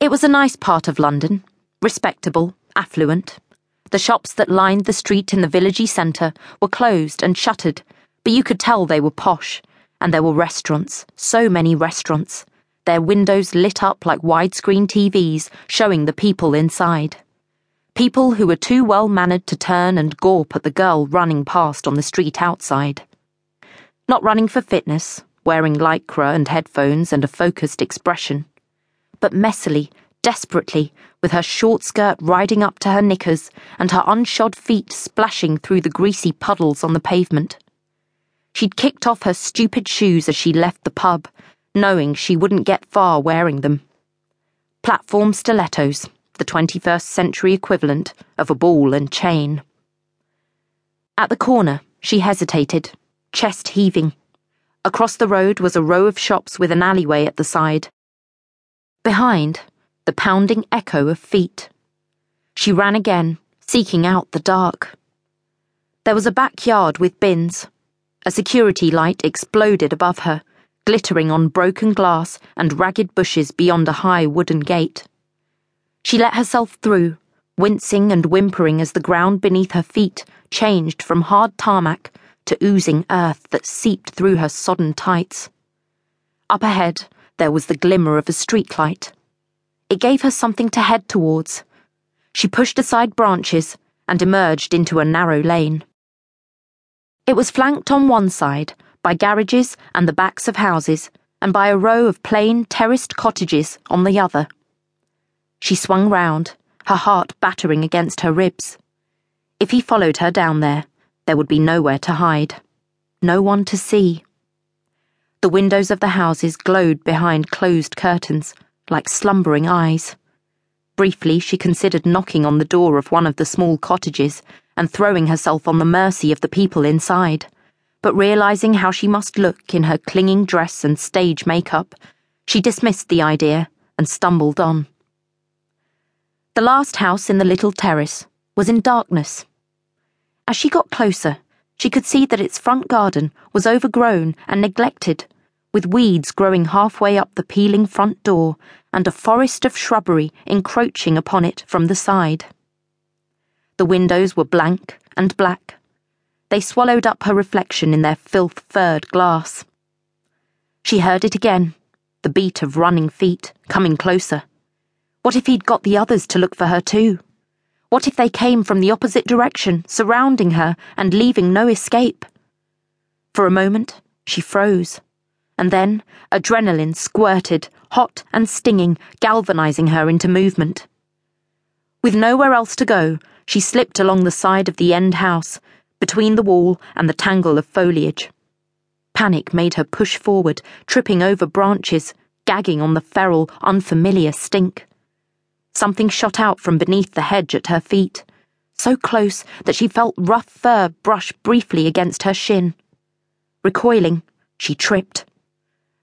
It was a nice part of London, respectable, affluent. The shops that lined the street in the villagey centre were closed and shuttered, but you could tell they were posh, and there were restaurants, so many restaurants, their windows lit up like widescreen TVs showing the people inside. People who were too well mannered to turn and gawp at the girl running past on the street outside. Not running for fitness, wearing lycra and headphones and a focused expression but messily, desperately, with her short skirt riding up to her knickers and her unshod feet splashing through the greasy puddles on the pavement. She'd kicked off her stupid shoes as she left the pub, knowing she wouldn't get far wearing them. Platform stilettos, the 21st century equivalent of a ball and chain. At the corner, she hesitated, chest heaving. Across the road was a row of shops with an alleyway at the side. Behind, the pounding echo of feet. She ran again, seeking out the dark. There was a backyard with bins. A security light exploded above her, glittering on broken glass and ragged bushes beyond a high wooden gate. She let herself through, wincing and whimpering as the ground beneath her feet changed from hard tarmac to oozing earth that seeped through her sodden tights. Up ahead, there was the glimmer of a streetlight. It gave her something to head towards. She pushed aside branches and emerged into a narrow lane. It was flanked on one side by garages and the backs of houses, and by a row of plain terraced cottages on the other. She swung round, her heart battering against her ribs. If he followed her down there, there would be nowhere to hide, no one to see. The windows of the houses glowed behind closed curtains, like slumbering eyes. Briefly, she considered knocking on the door of one of the small cottages and throwing herself on the mercy of the people inside. But realizing how she must look in her clinging dress and stage makeup, she dismissed the idea and stumbled on. The last house in the little terrace was in darkness. As she got closer, she could see that its front garden was overgrown and neglected, with weeds growing halfway up the peeling front door and a forest of shrubbery encroaching upon it from the side. The windows were blank and black. They swallowed up her reflection in their filth furred glass. She heard it again, the beat of running feet, coming closer. What if he'd got the others to look for her too? What if they came from the opposite direction, surrounding her and leaving no escape? For a moment, she froze, and then adrenaline squirted, hot and stinging, galvanizing her into movement. With nowhere else to go, she slipped along the side of the end house, between the wall and the tangle of foliage. Panic made her push forward, tripping over branches, gagging on the feral, unfamiliar stink. Something shot out from beneath the hedge at her feet, so close that she felt rough fur brush briefly against her shin. Recoiling, she tripped.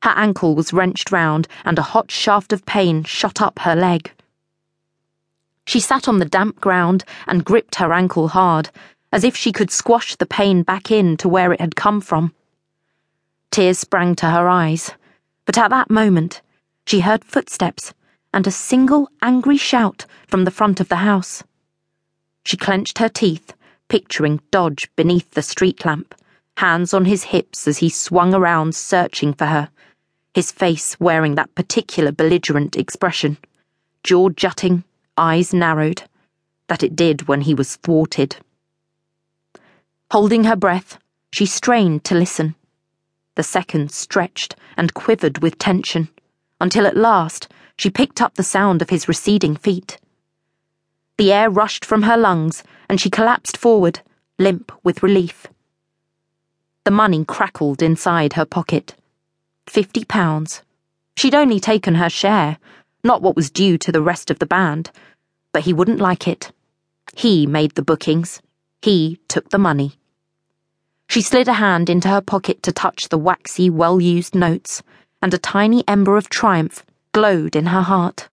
Her ankle was wrenched round, and a hot shaft of pain shot up her leg. She sat on the damp ground and gripped her ankle hard, as if she could squash the pain back in to where it had come from. Tears sprang to her eyes, but at that moment, she heard footsteps and a single angry shout from the front of the house. She clenched her teeth, picturing Dodge beneath the street lamp, hands on his hips as he swung around searching for her, his face wearing that particular belligerent expression, jaw jutting, eyes narrowed, that it did when he was thwarted. Holding her breath, she strained to listen. The seconds stretched and quivered with tension, until at last, she picked up the sound of his receding feet. The air rushed from her lungs, and she collapsed forward, limp with relief. The money crackled inside her pocket. Fifty pounds. She'd only taken her share, not what was due to the rest of the band. But he wouldn't like it. He made the bookings. He took the money. She slid a hand into her pocket to touch the waxy, well used notes, and a tiny ember of triumph glowed in her heart.